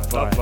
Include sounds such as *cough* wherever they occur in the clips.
Bye.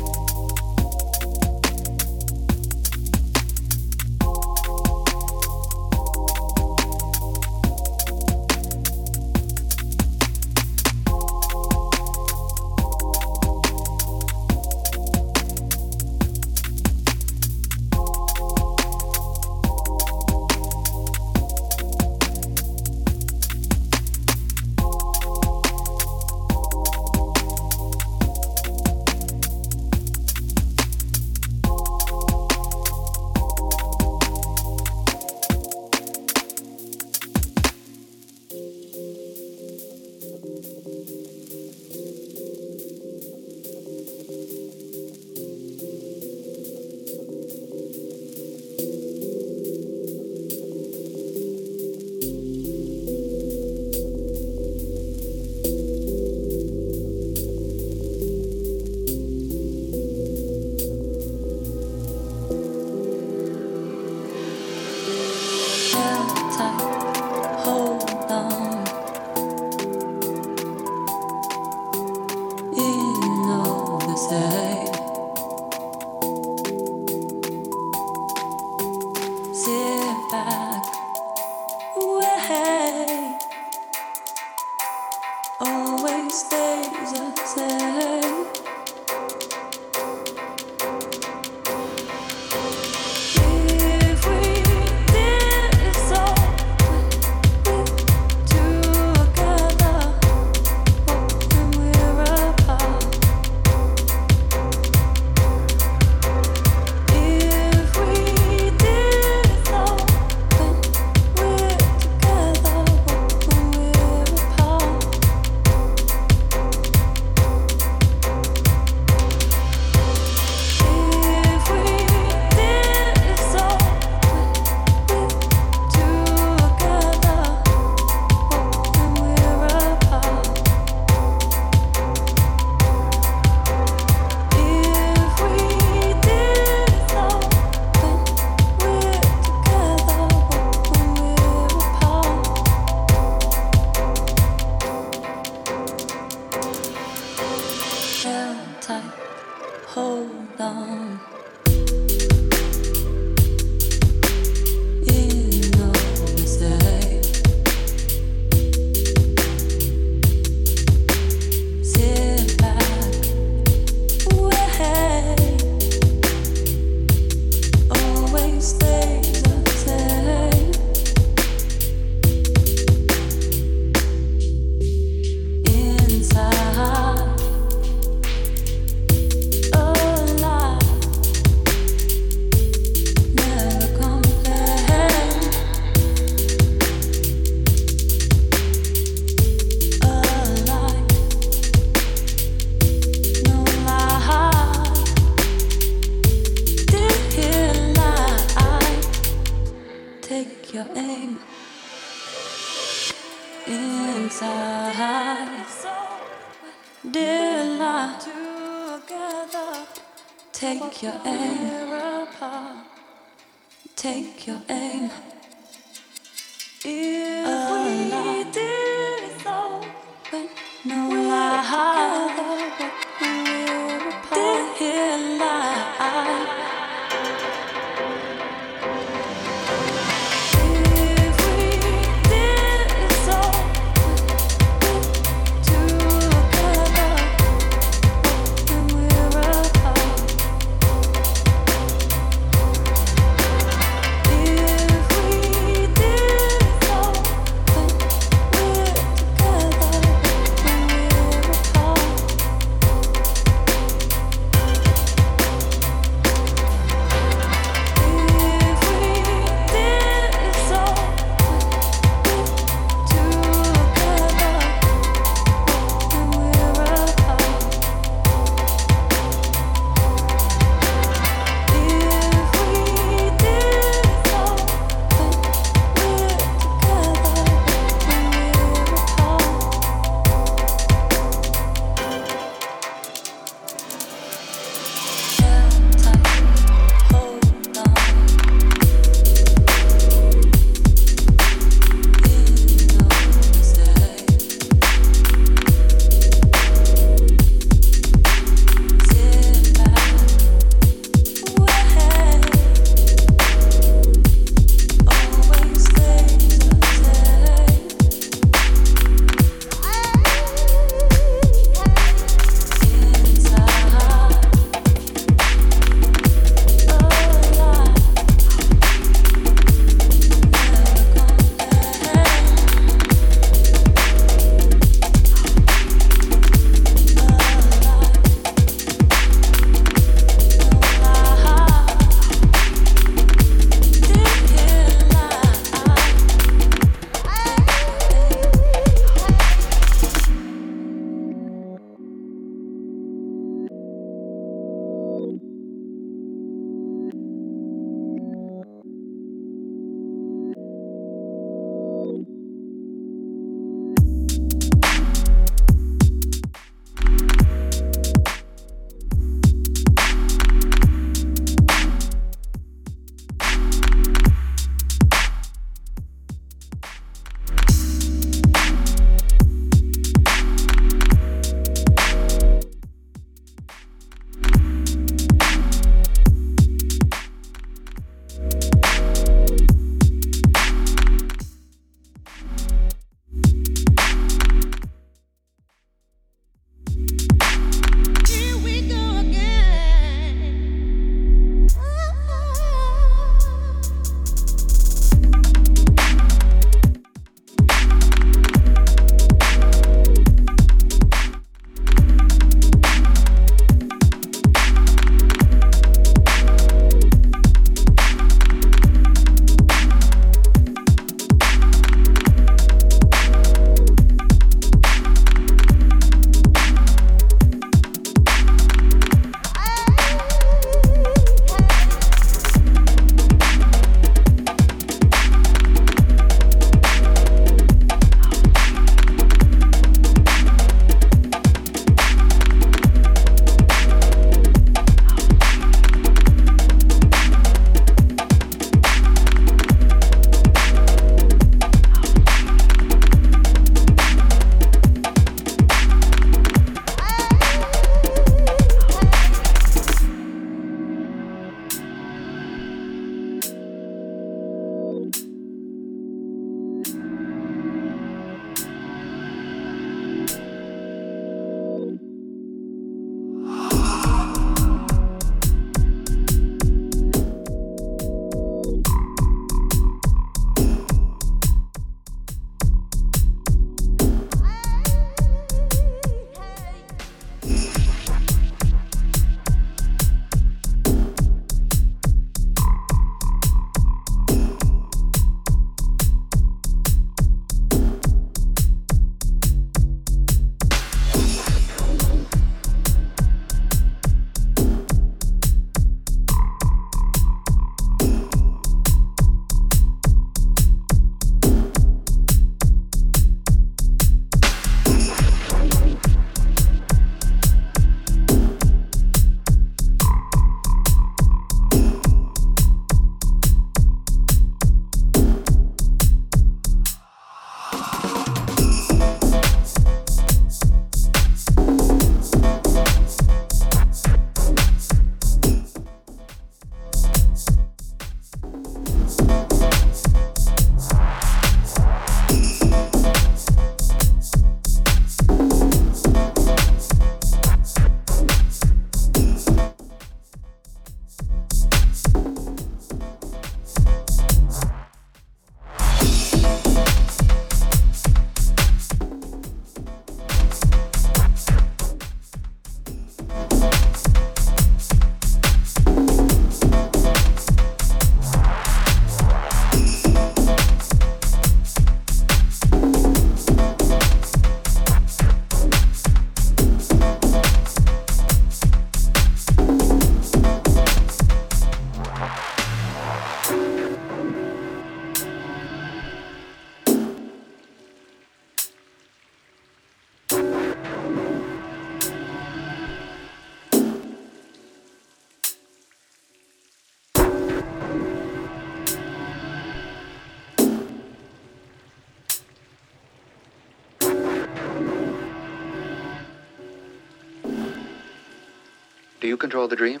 control the dream.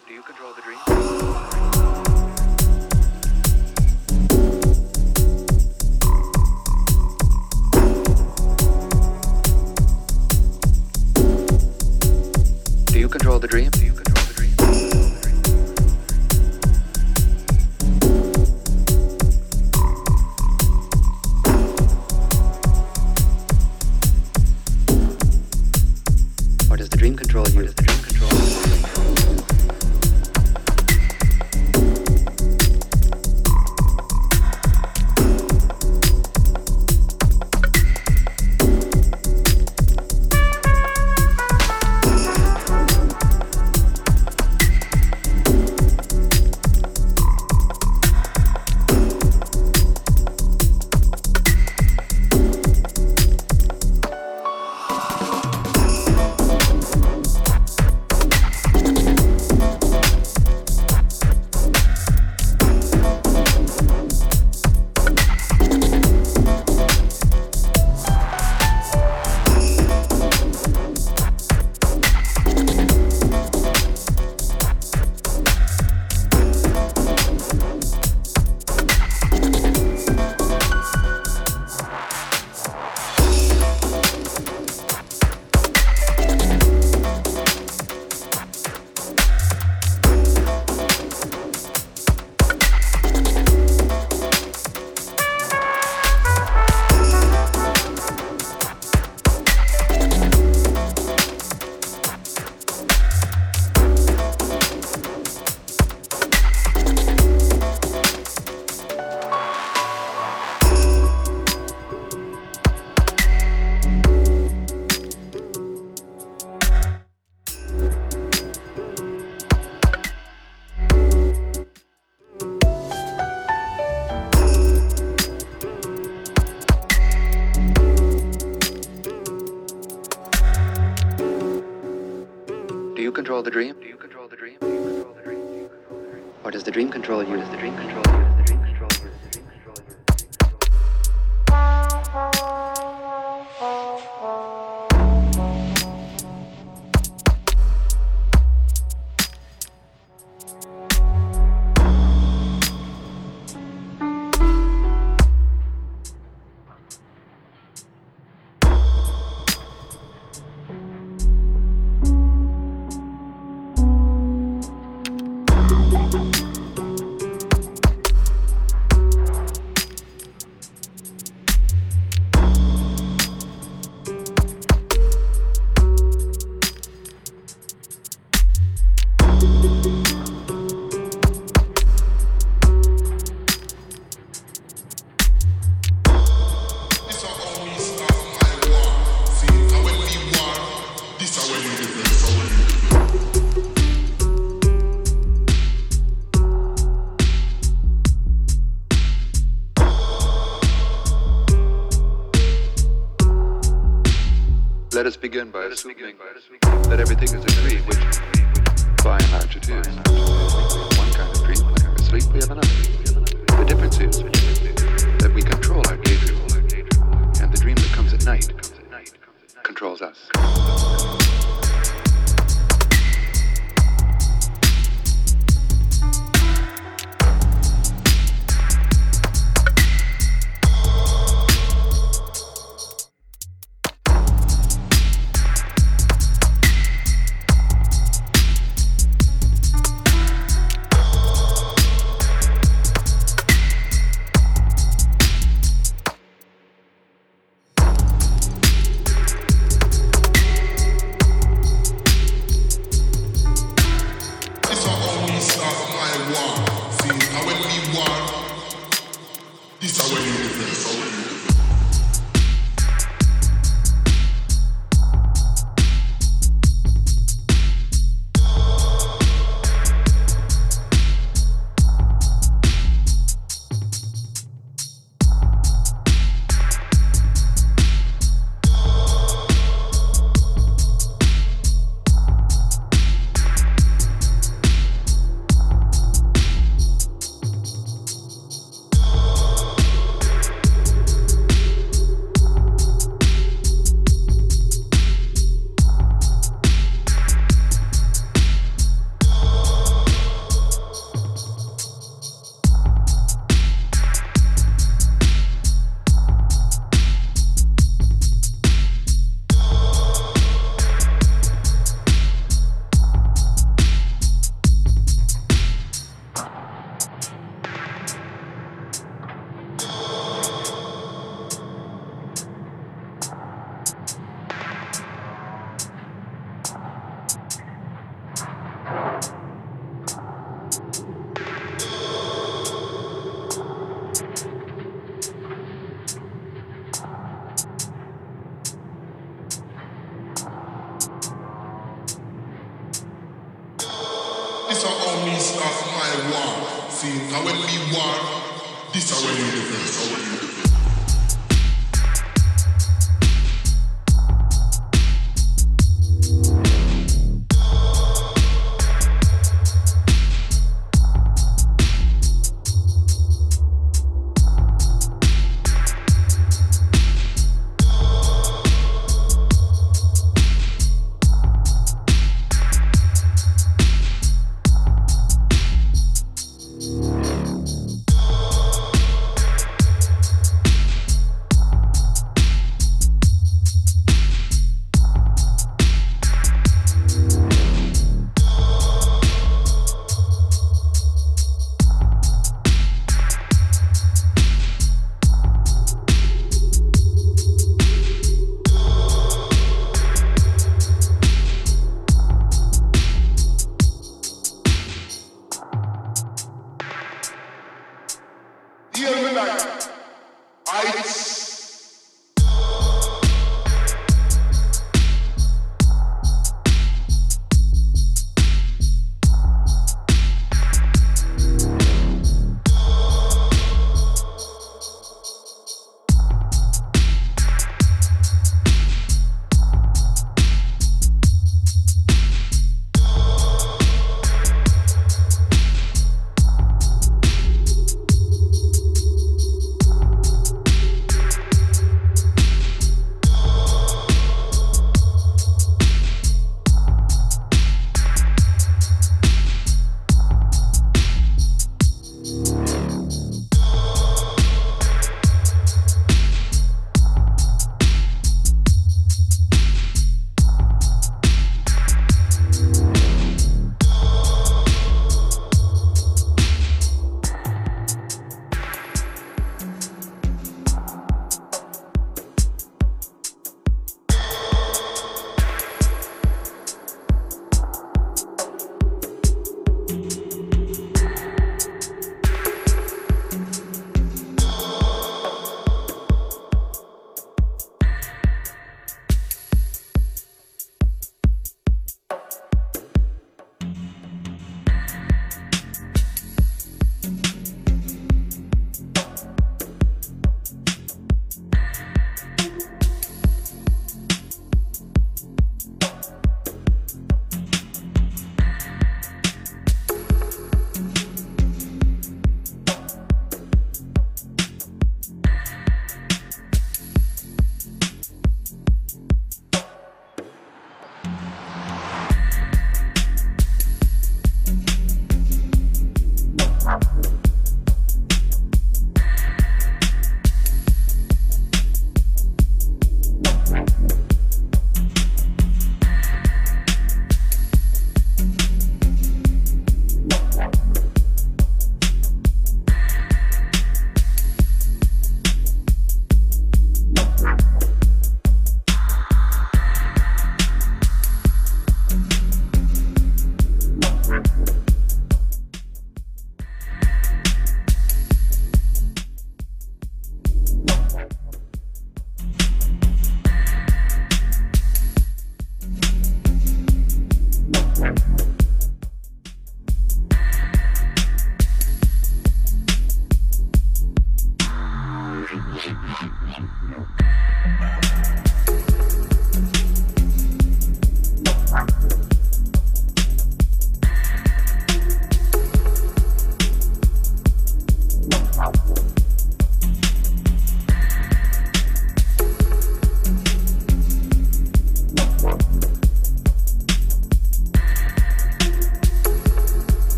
control the dream? Do you control the dream? Do you control the dream? Or does the dream control you? Does the dream control you? This is how me my war. See, cause when this is when you different.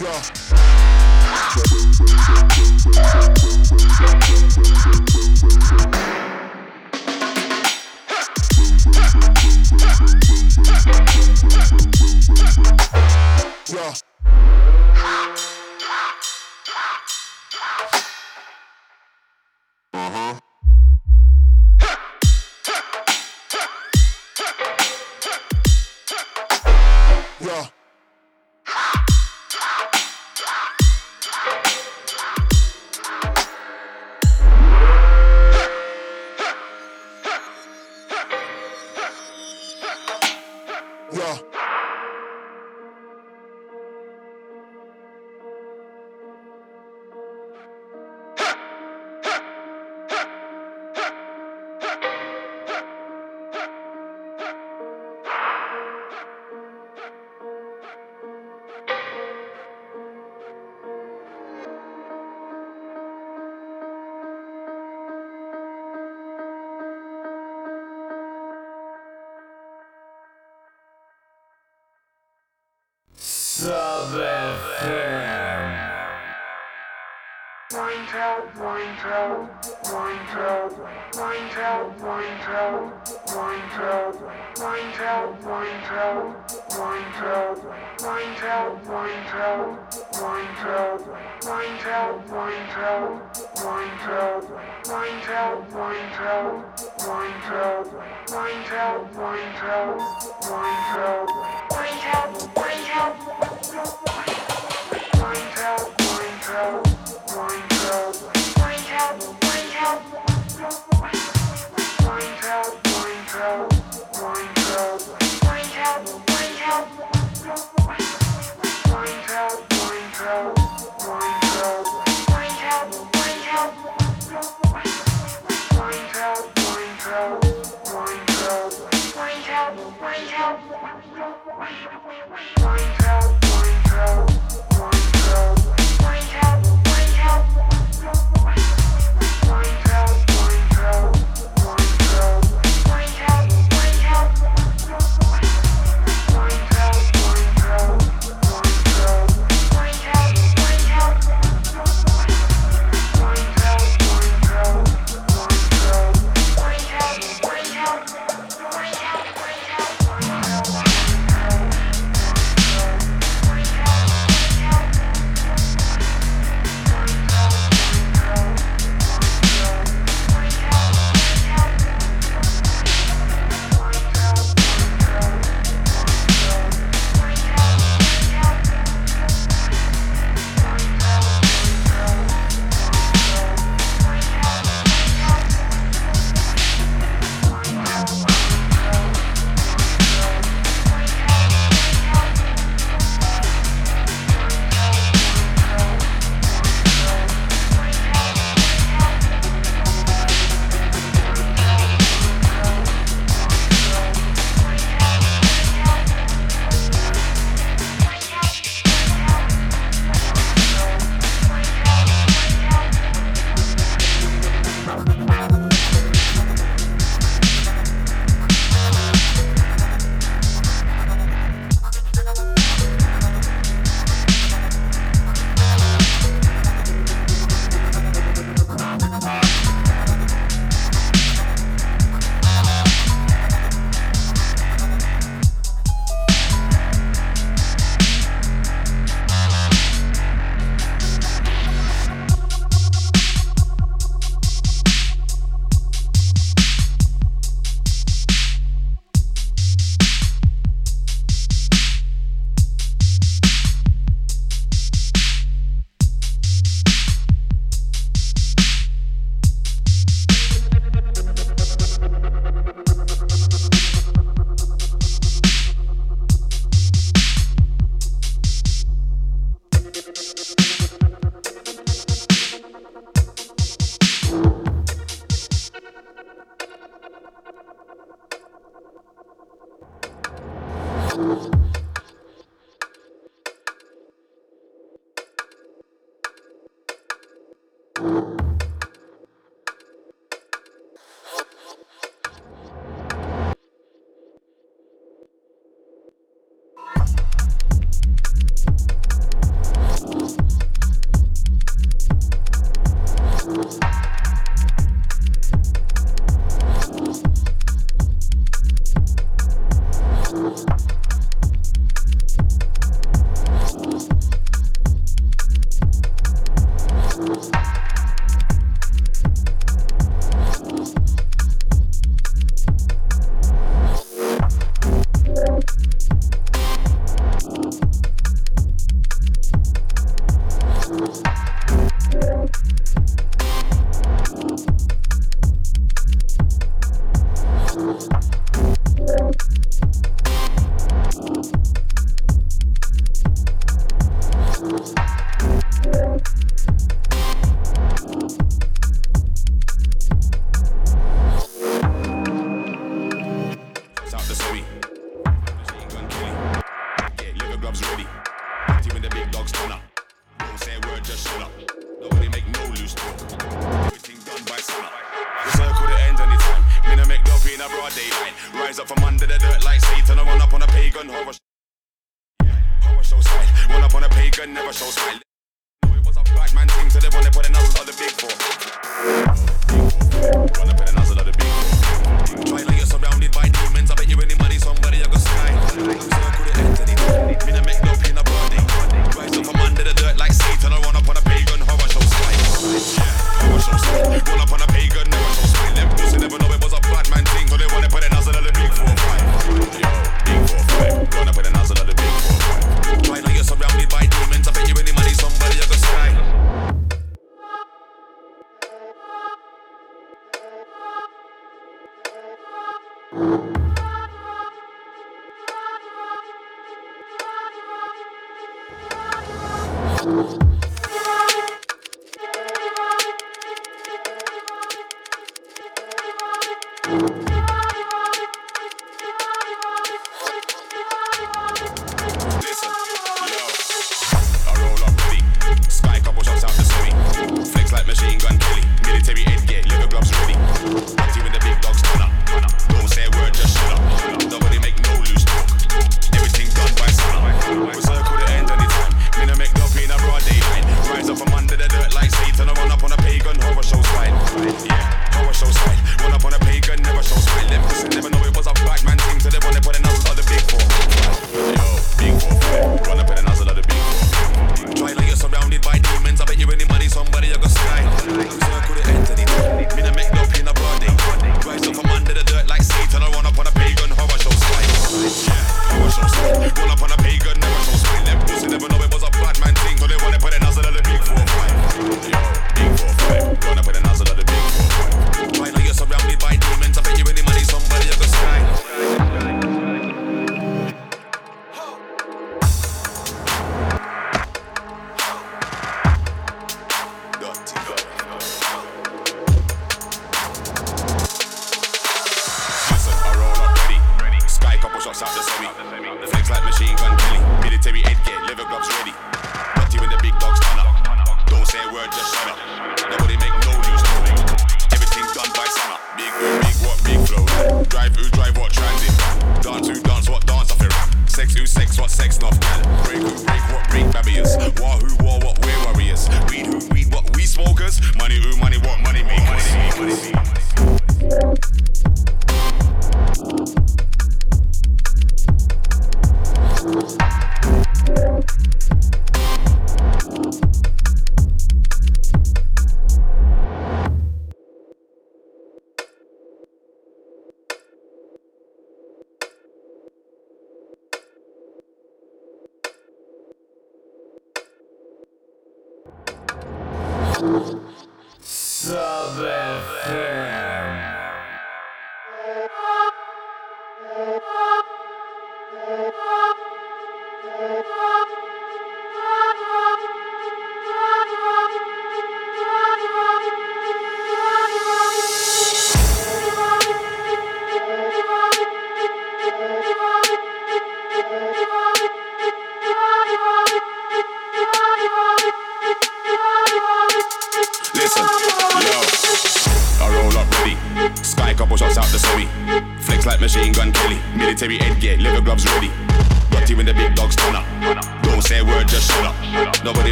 Wind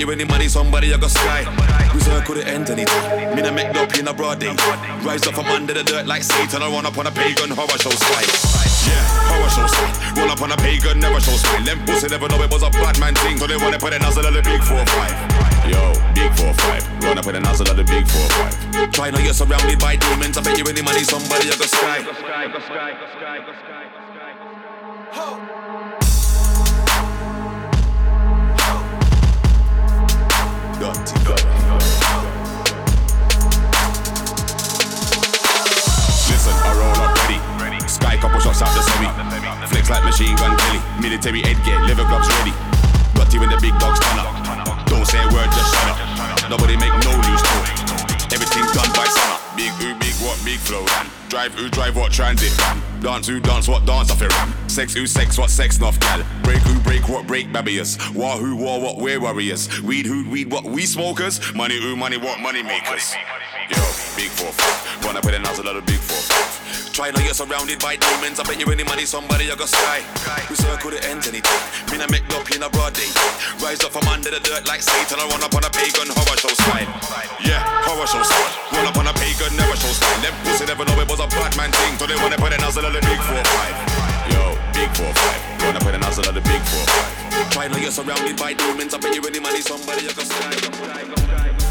you any money, somebody I got sky. Reserve could it end anytime. Me I make no pain a broad day. Rise up from under the dirt like Satan. I run up on a pagan horror show slide. Yeah, horror show sign. Roll up on a pagan, never show sign. Them pussy never know it was a bad man thing. So they wanna put a nozzle on the big four five. Yo, big four five. Run up on a nozzle on the big four five. Try now you're surrounded by demons. I bet you any money, somebody I got sky. military head get liver gloves ready. Got you in the big dog turn up. Don't say a word, just shut up. Nobody make no loose talk. Everything's done by sun. Big who, big what, big flow ran. Drive who, drive what, transit ran. Dance who, dance what, dance off it ram. Sex who, sex what, sex off gal. Break who, break what, break barriers. War who, war what, we're warriors. Weed who, weed what, we smokers. Money who, money what, money makers. Money makers. Yo, big four five. Run up with a nozzle of the big four five. Try now you're surrounded by demons. I bet you any money somebody you got sky. We circle the ends anything. Me not make up in a broad day. Rise up from under the dirt like Satan. I run up on a pagan horror show style. Yeah, horror show style. Run up on a pagan never show style. Them pussy never know it was a Batman thing. So they wanna put a nozzle of the big four five. Yo, big four five. Run up with a nozzle of the big four five. Try now you're surrounded by demons. I bet you any money somebody you got sky.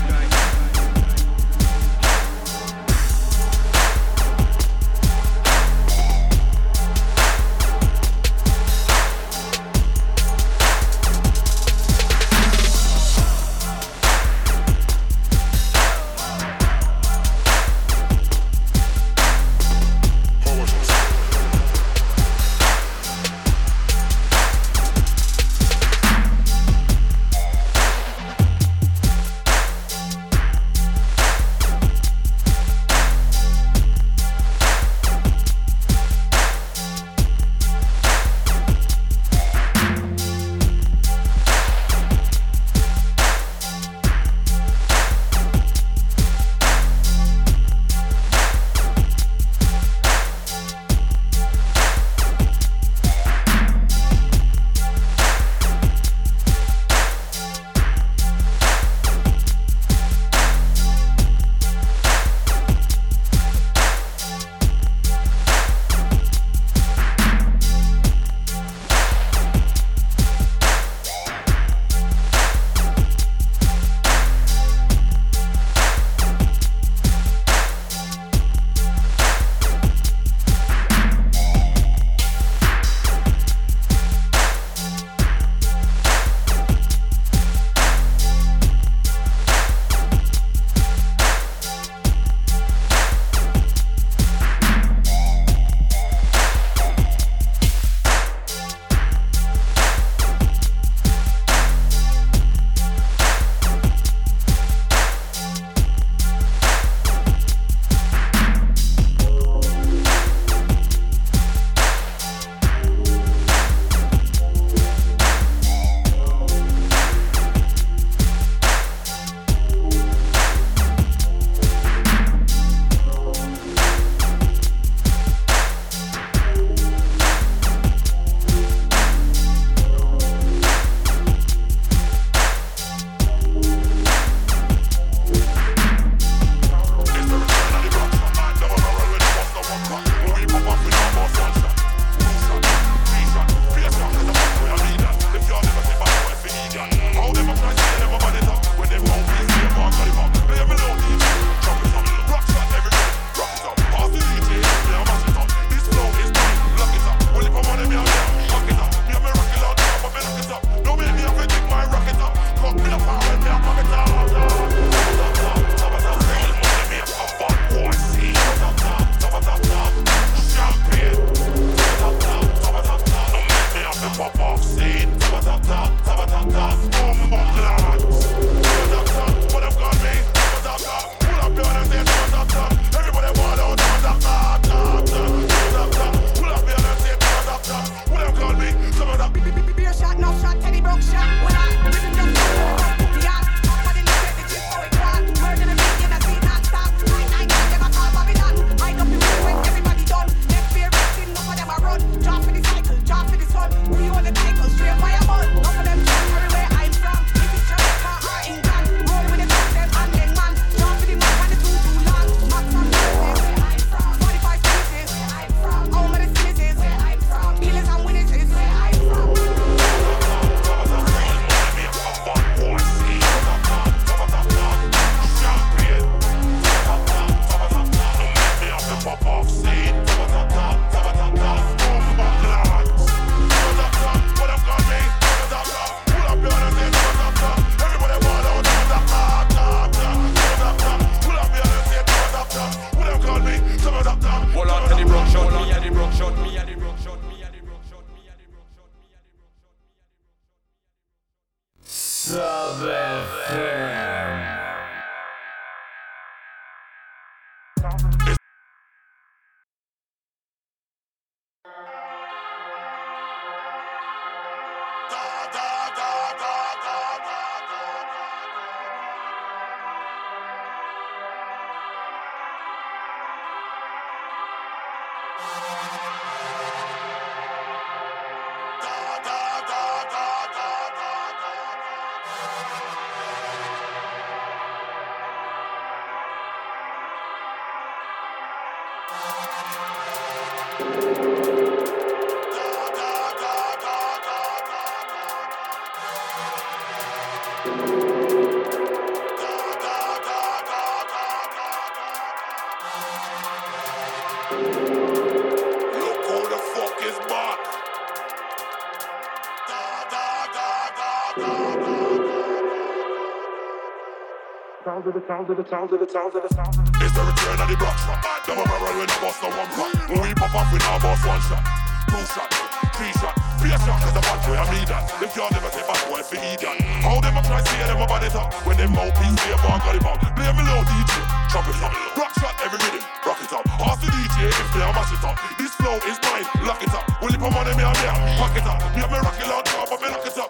It's the return of the block shot. Double barrel when I bust no one pack. When we pop off, we now bust one shot. Two shot, three shot, be a shot, cause the bad boy I need that. If y'all never say bad boy, for idiot. How them a try see them about it up? When them mouthpiece be a bar, got it up. Play me low DJ, chop it up. Rock shot every rhythm, rock it up. Ask the DJ if they a mash it up. This flow is mine, lock it up. Will you put money me on me? Pack it up. Me have me rock it loud, but me lock it up.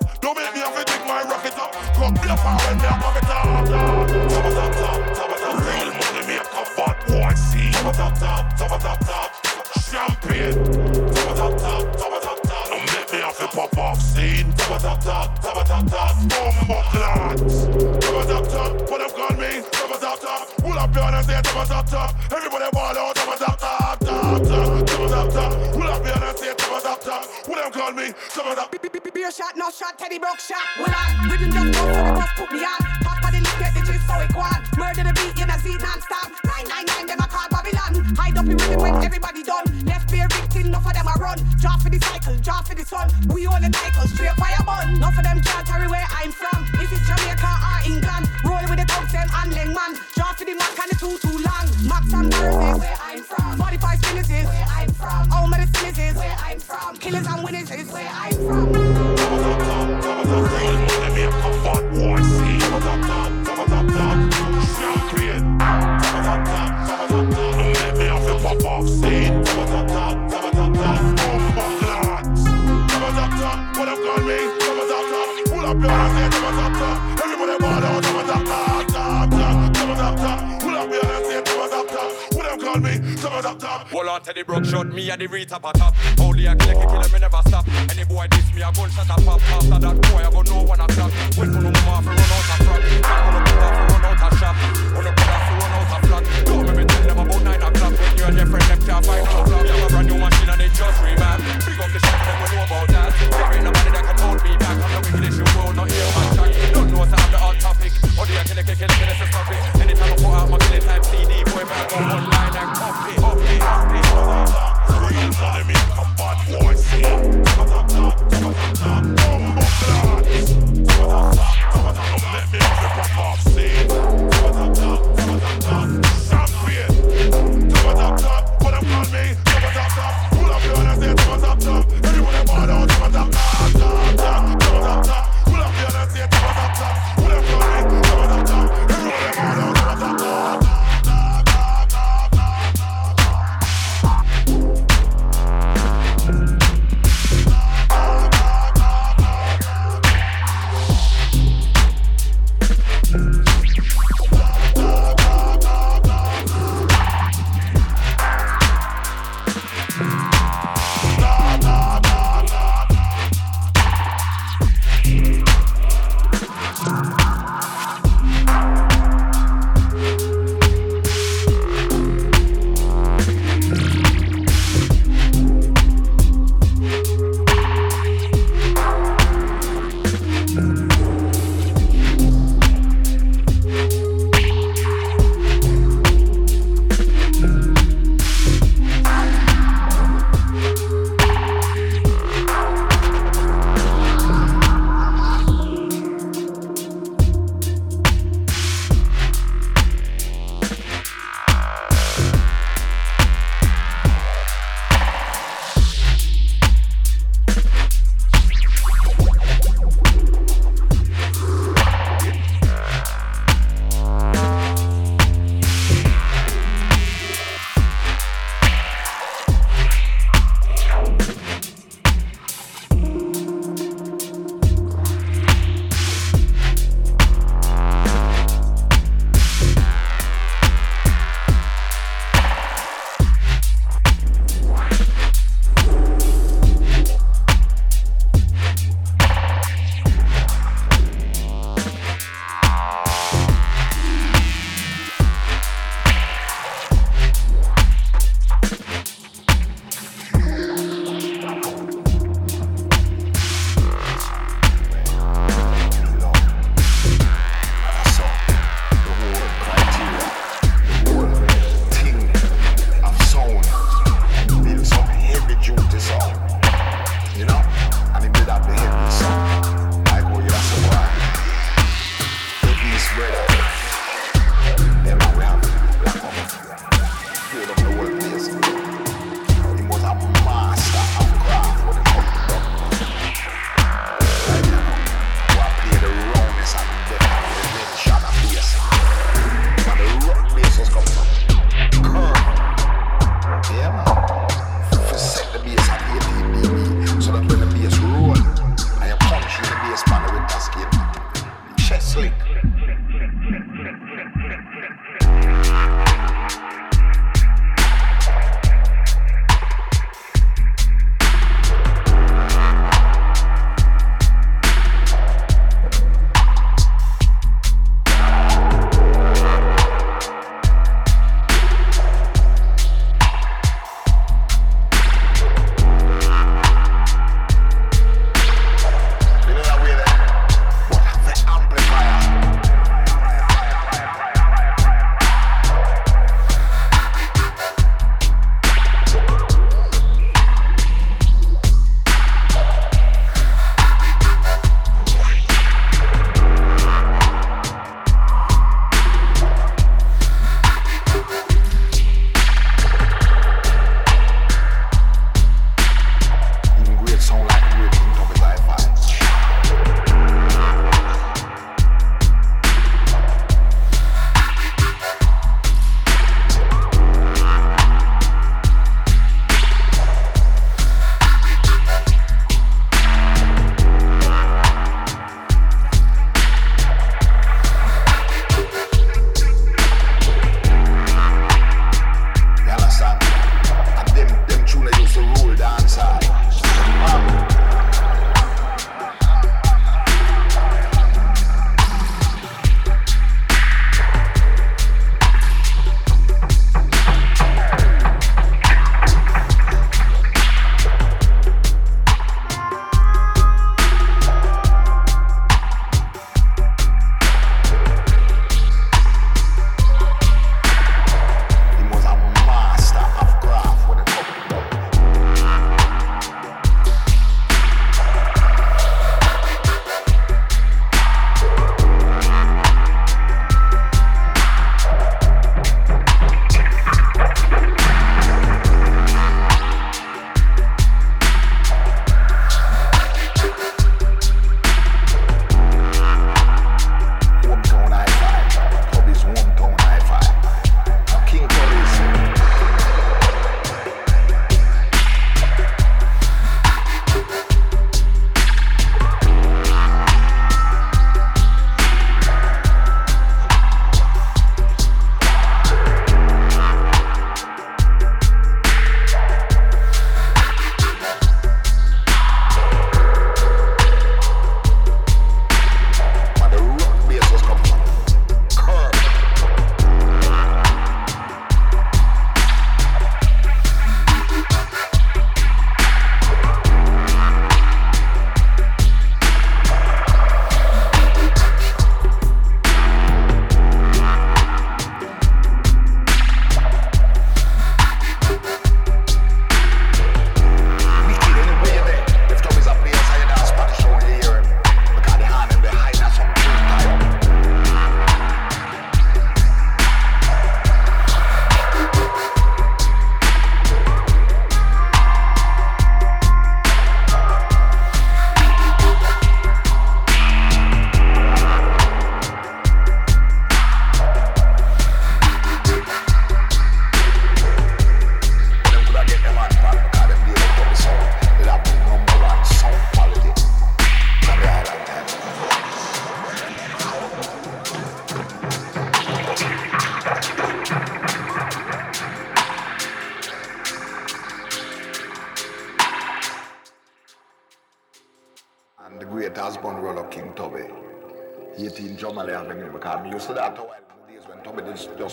My rocket up. Cut me a power when me a pop it up. Top it up, top, top it up. Real money make a bad boy see. Top it up, top, top it up, top. Champion. Top it up, top, top it up, top. Don't make me have to pop off scene. Top it up, top, top it up, top. Bumbo clans. Top it up, top. What them call me? Top it up, top. Pull up your hand and say top it up, top. Everybody ball out. Top it up, top, top, top. Top it up, top. Pull up your hand and say top it up, top. What them call me? Top it up. Beer shot, no shot, Teddy Brook shot. Well, I rhythm just go for the bus, put me on.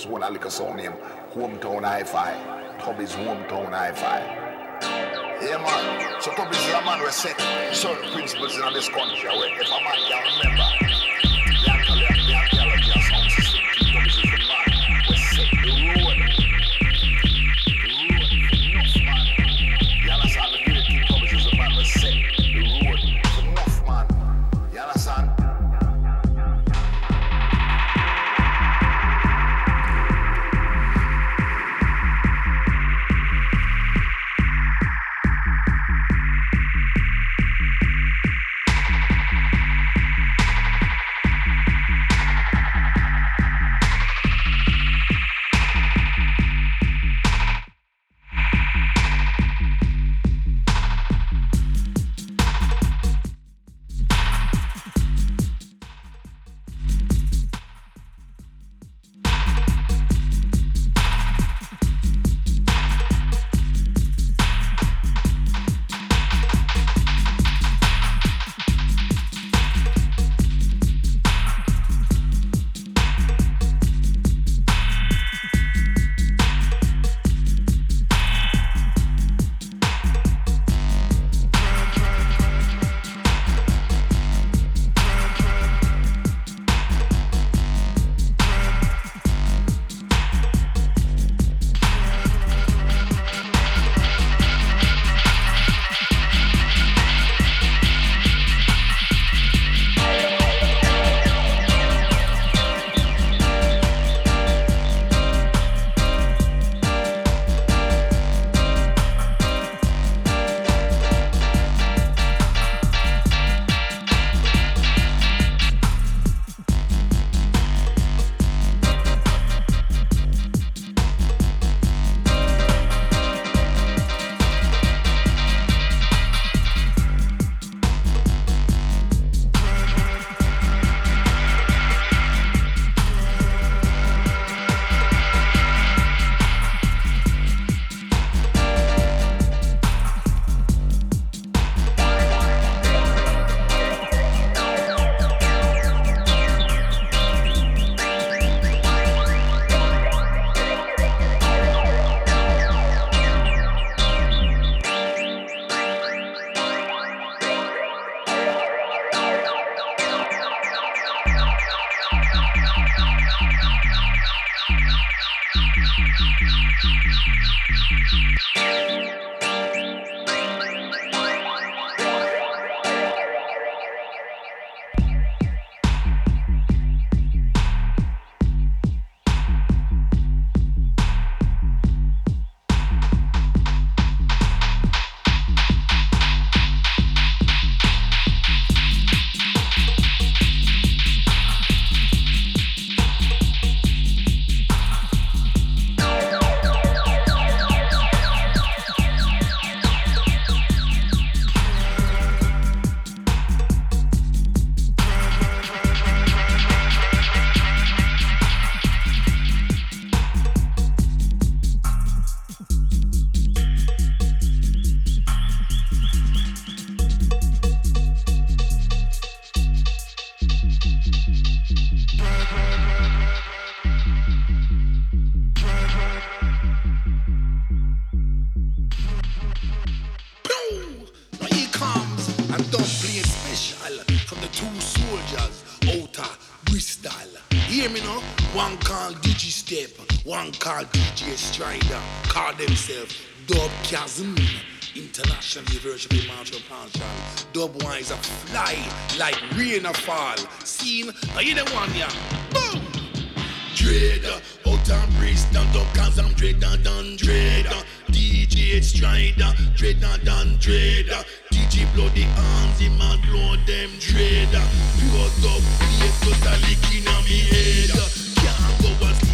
Just one liquor sound name, Hometown Hi-Fi. Tubby's Hometown Hi-Fi. Yeah, man. So Tubby's a man we set certain principles in this country where if a man can remember fly like rain a fall. Seen, are you the one, yeah? Boom! Dread, out and breeze, down to cause I'm dread and done dread. DJ Strider, dread and done dread. DJ blow the arms, him and blow them dread. Pure up, yes, totally king on me head. Can't go and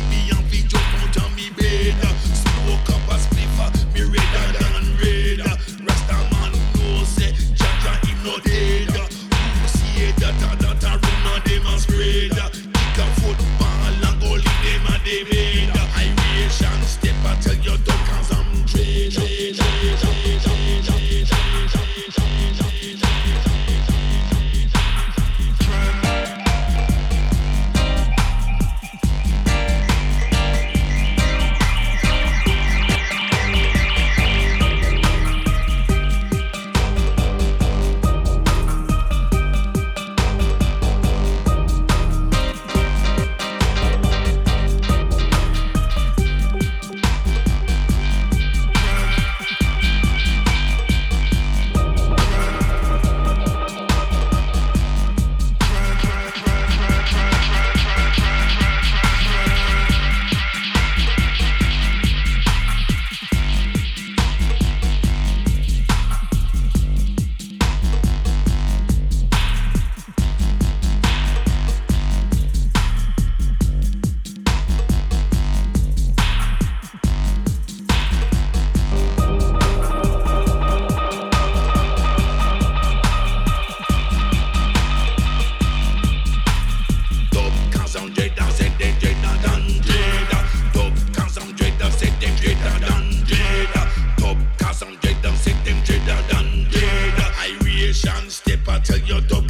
tell your dog.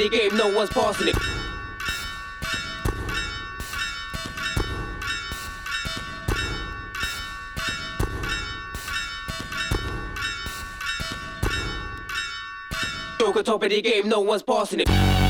The game, no one's passing it. Joker top of the game, no one's passing it.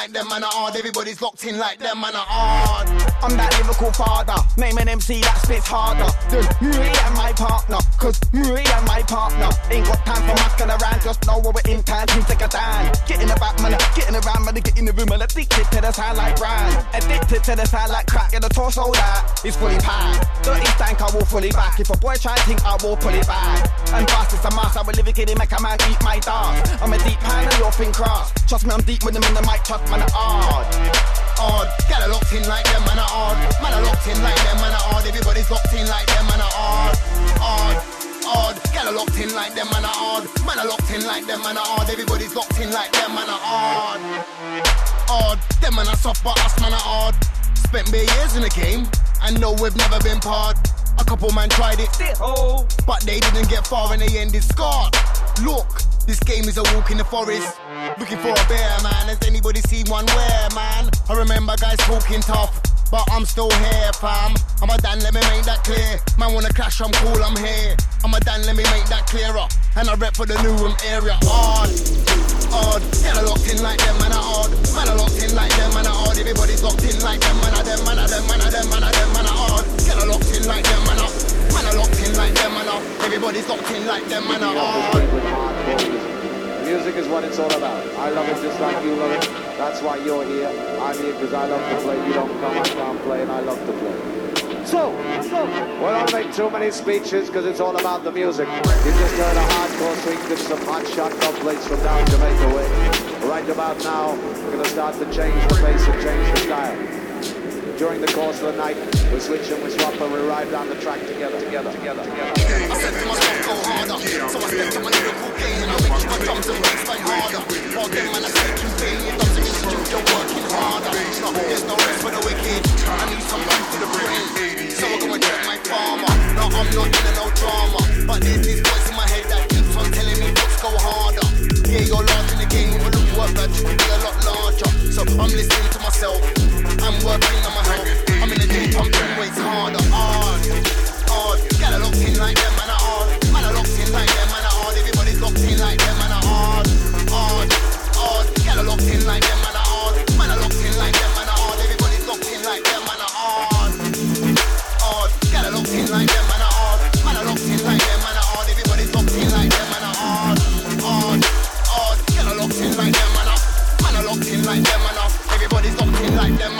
like them, man are hard. Everybody's locked in like them, man are hard. I'm that lyrical father. Name an MC that spits harder than me and my partner. Cause me and my partner ain't got time for mucking around. Just know we're in time to take a down. Getting in the back, man. Get in the. Get room, man. Addicted to the sound like Brian. Addicted to the sound like crack. Get the torso that is fully packed. Dirty stank, I will fully back. If a boy try think, I will pull it back. And fast is a mass. I will live it, make a man eat my dance. I'm a deep pan and you're thin cross. Trust me, I'm deep with them in the mic. Trust man, hard. Gal are locked in like them, man are hard. Man are locked in like them, man are hard. Everybody's locked in like them, man are hard. Are locked in like them, man are hard. Man are locked in like them, man are hard. Everybody's locked in like them, man are hard. Hard. Them man are soft, but us man are hard. Spent bare years in the game, and no, we've never been part. A couple man tried it, but they didn't get far, and they ended scarred. Look, this game is a walk in the forest. Looking for a bear, man. Has anybody seen one where, man? I remember guys talking tough. But I'm still here, fam. I'm a Dan, let me make that clear. Man wanna clash, I'm cool, I'm here. I'm a Dan, let me make that clearer. And I rep for the Newham area. Hard, hard. Yeah, I locked in like them, man, I hard. Man, I locked in like them, man, I hard. Everybody's locked in like them, man, I them, man, I them, man, I them, man, I them, man, I hard. Yeah, I locked in like them, man, I. Man, I locked in like them, man, I. Everybody's locked in like them, man, I hard. Music is what it's all about. I love it just like you love it. That's why you're here. I'm here because I love to play. You don't come, I can't play, and I love to play. So, we don't make too many speeches because it's all about the music. You just heard a hardcore swing with some hot shot couplets from down Jamaica way. Right about now, we're going to start to change the pace and change the style. During the course of the night, we switch and we swap and we ride down the track together, together, together, together. I said to myself, go harder. So I stepped to my lyrical game and I make my drums and bass like harder. While them man are taking pain, it doesn't mean you're working harder. No, there's no rest for the wicked. I need some life to the brain. So I'm gonna check my farmer. No, I'm not in no drama. But there's this voice in my head that keeps on telling me let's go harder. Yeah, you're large in the game, but look work that you could be a lot larger. So I'm listening to myself. I'm working on my health. I'm in the gym pumping weights harder. Hard, hard. Gotta lock in like them, man, are hard. Man, are locked in like them, man, are hard. Everybody's locked in like them, man, are hard. Hard, hard. Gotta locked in like them, man, are hard. Man, are locked in like them, man, are hard. Everybody's locked in like them, man, are hard. Hard. Gotta locked in like them,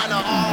man, are.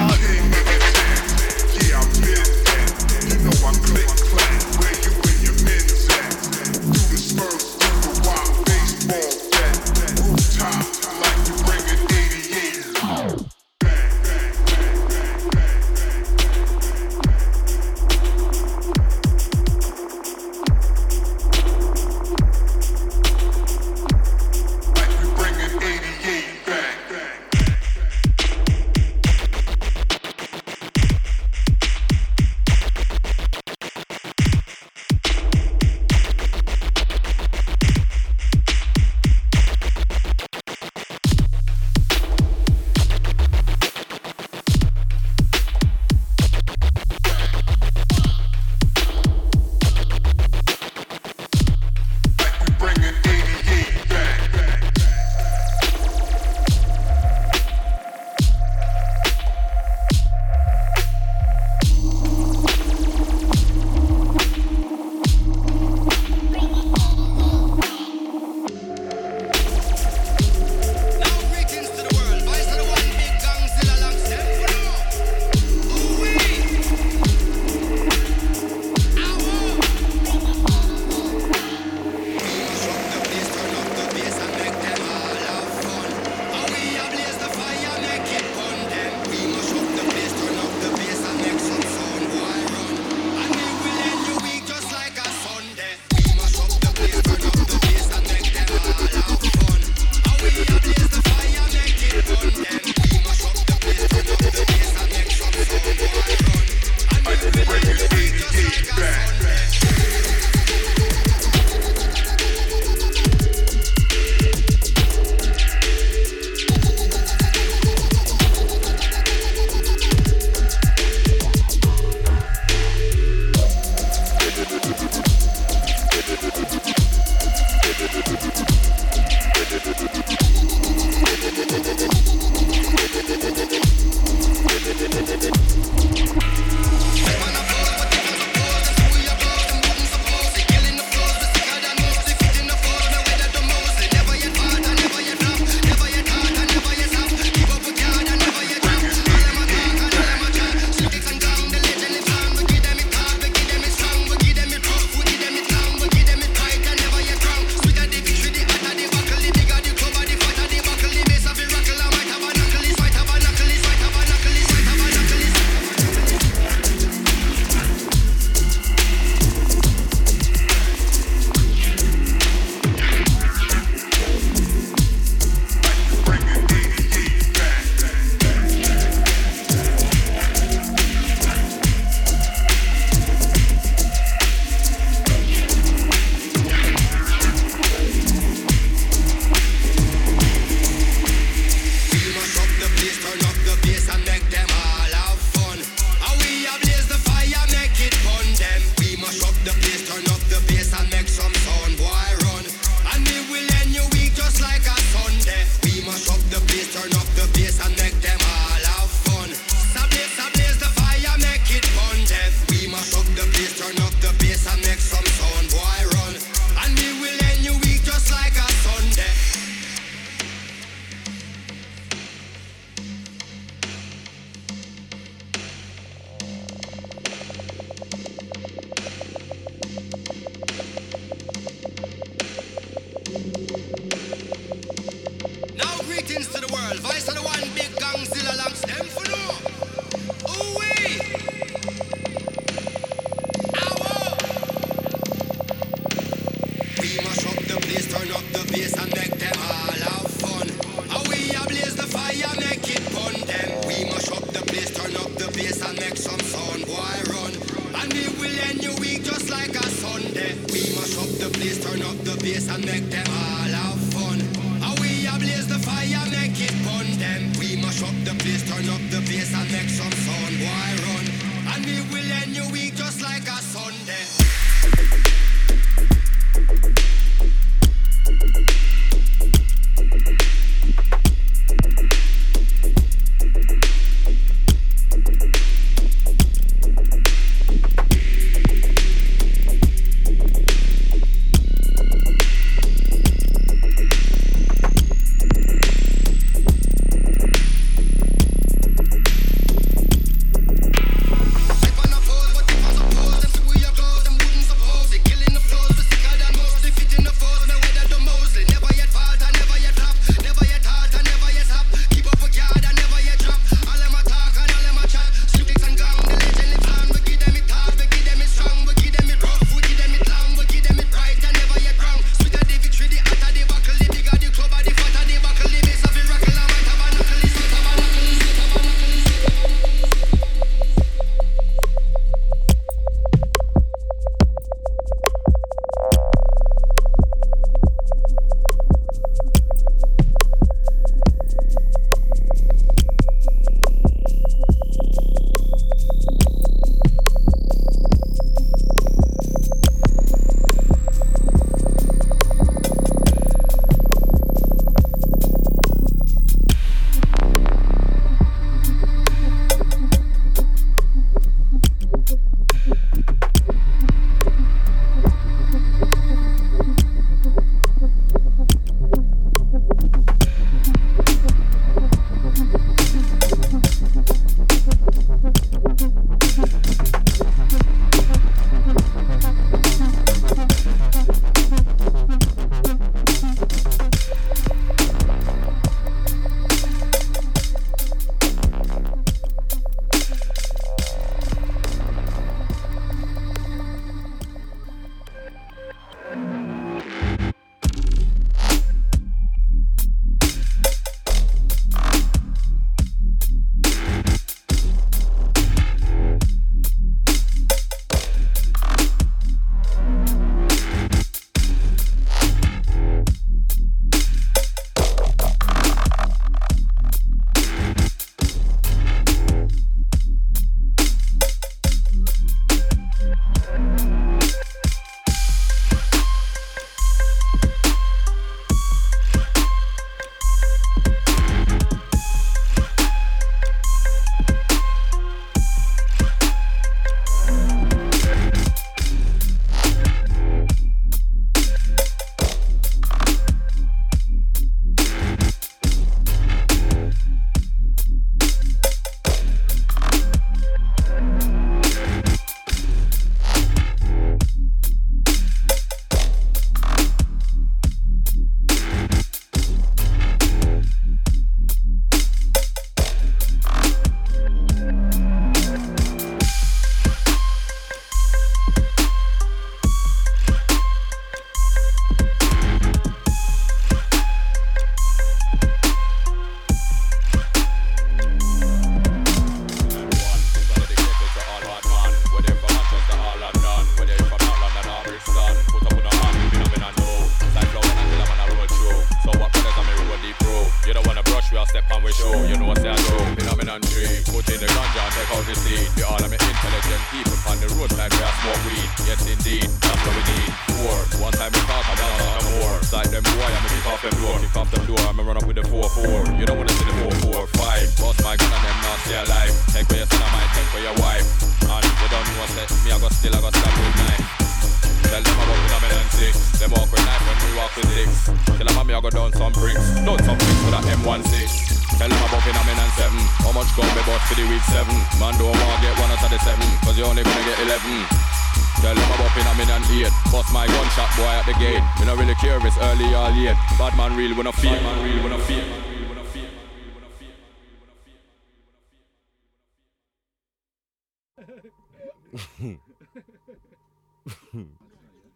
Real when I feel. Man real when I feel.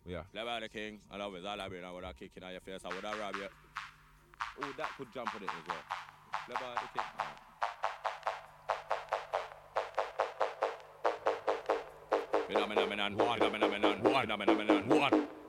yeah. *laughs* Never the king. I love it. I love it. I would have kick in your face. I would have rob you. Oh, that could jump on it as well. Never the king. Phenomenon one, phenomenon one, phenomenon one.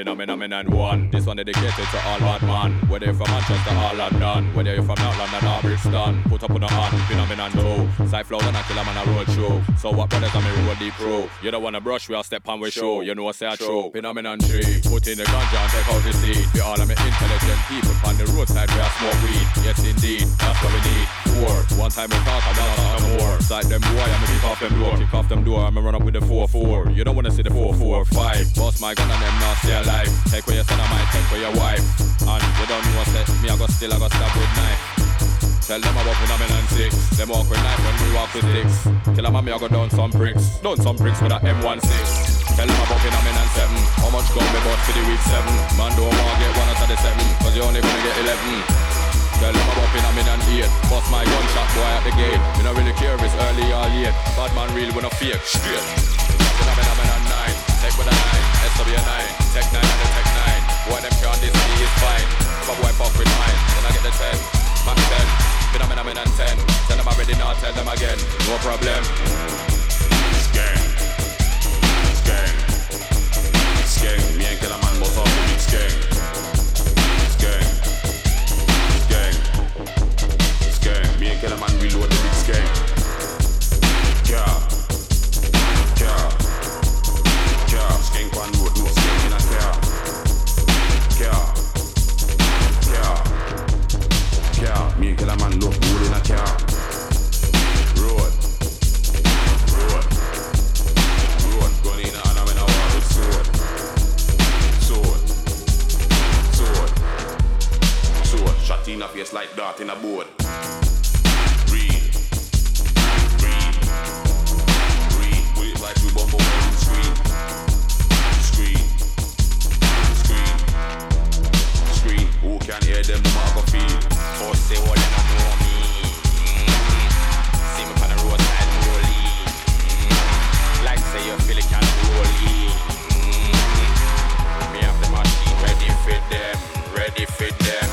Phenomenon one. This one dedicated to all bad man. Whether you're from Manchester or London, whether you're from North London or Brixton, put up on the hand. Phenomenon two. Side flow and I kill 'em on a road show. So what brothers on me road deep pro? You don't wanna brush, we'll step on with show. You know what say I true. Phenomenon three. Put in the ganja and take out the seed. For all of me intelligent people on the roadside where I smoke weed. Yes indeed, that's what we need. Four. One time we talk, I'm not no more. Side them boy, I'ma kick off them door. Kick off them door, I'ma run up with the four four. You don't wanna see the four four five. Boss my gun and them not stay alive. Take where your son, I might take where your wife. And you don't know what's Me I go still, I go stab with knife. Tell them about phenomenon six. Them walk with knife when we walk with sticks. Kill and me I go down some bricks. Down some bricks with a M16. Tell them about phenomenon seven. How much gun me bought for the week seven? Man don't want get one out of the seven. Cause you only gonna get eleven. Tell them about phenomenon eight. Bust my gunshot boy at the gate. Me not really care if it's early or late. Bad man real when I fake. Straight. Phenomenon nine. Take with a nine. SW nine. Tech nine and the tech nine. Boy them can't this me is fine. If I wipe with mine, then I get the ten. Mac ten. Phenomenon ten. Tell them already now. Tell them again. No problem. Gang. Gang. Gang. Me and Killer Man both off big gang. Gang. Gang. Gang. Me and Killer Man in a face like dart in a board. Read. Like on screen. Screen. Screen. Screen. Who can hear them? See me the roadside rolling. Like say you can rolling. Mm-hmm. Me have the machine ready for them, ready for them.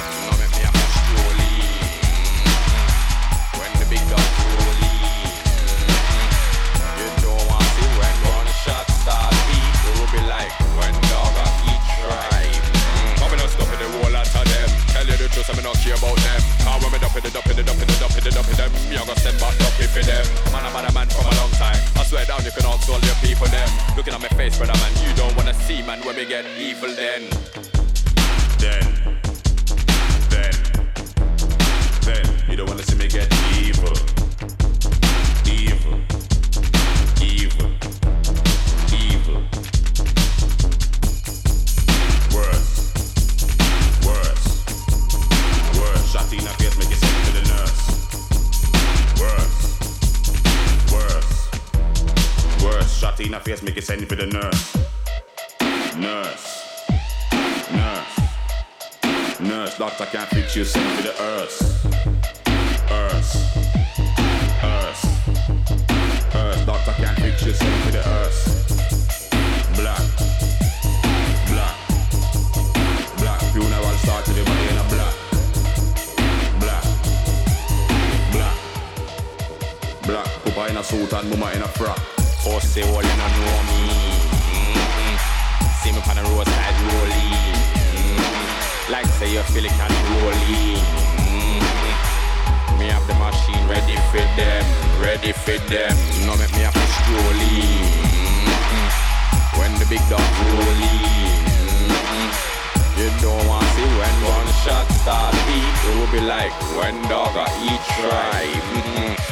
You I me not care about them. Cause when me dump it, dump it, dump it, dump it, dump it, them. Me a go send back dump it for them. Man, I'm a man from a long time. I swear down, you can all your people them. Looking at my face, brother man, you don't wanna see man when we get evil then. Then. Then. Then. You don't wanna see me get. Evil. Evil. Shot in the face, make send to the nurse. Nurse. Nurse. Nurse. Nurse, doctor can't fix you, send for the earth. Earth. Earth. Earth, doctor can't fix you, send for the earth. Black. Papa in a suit and mama in a frock. Oh, say what you don't know me. Mm-hmm. See me on the roadside rolling. Mm-hmm. Like say you feel it can rolling. Mm-hmm. Me have the machine ready for them, ready for them. No make me have to strolling. Mm-hmm. When the big dog rolling. Mm-hmm. You don't want to see when one shot start beat. It will be like when dog a eat tribe. Mm-hmm.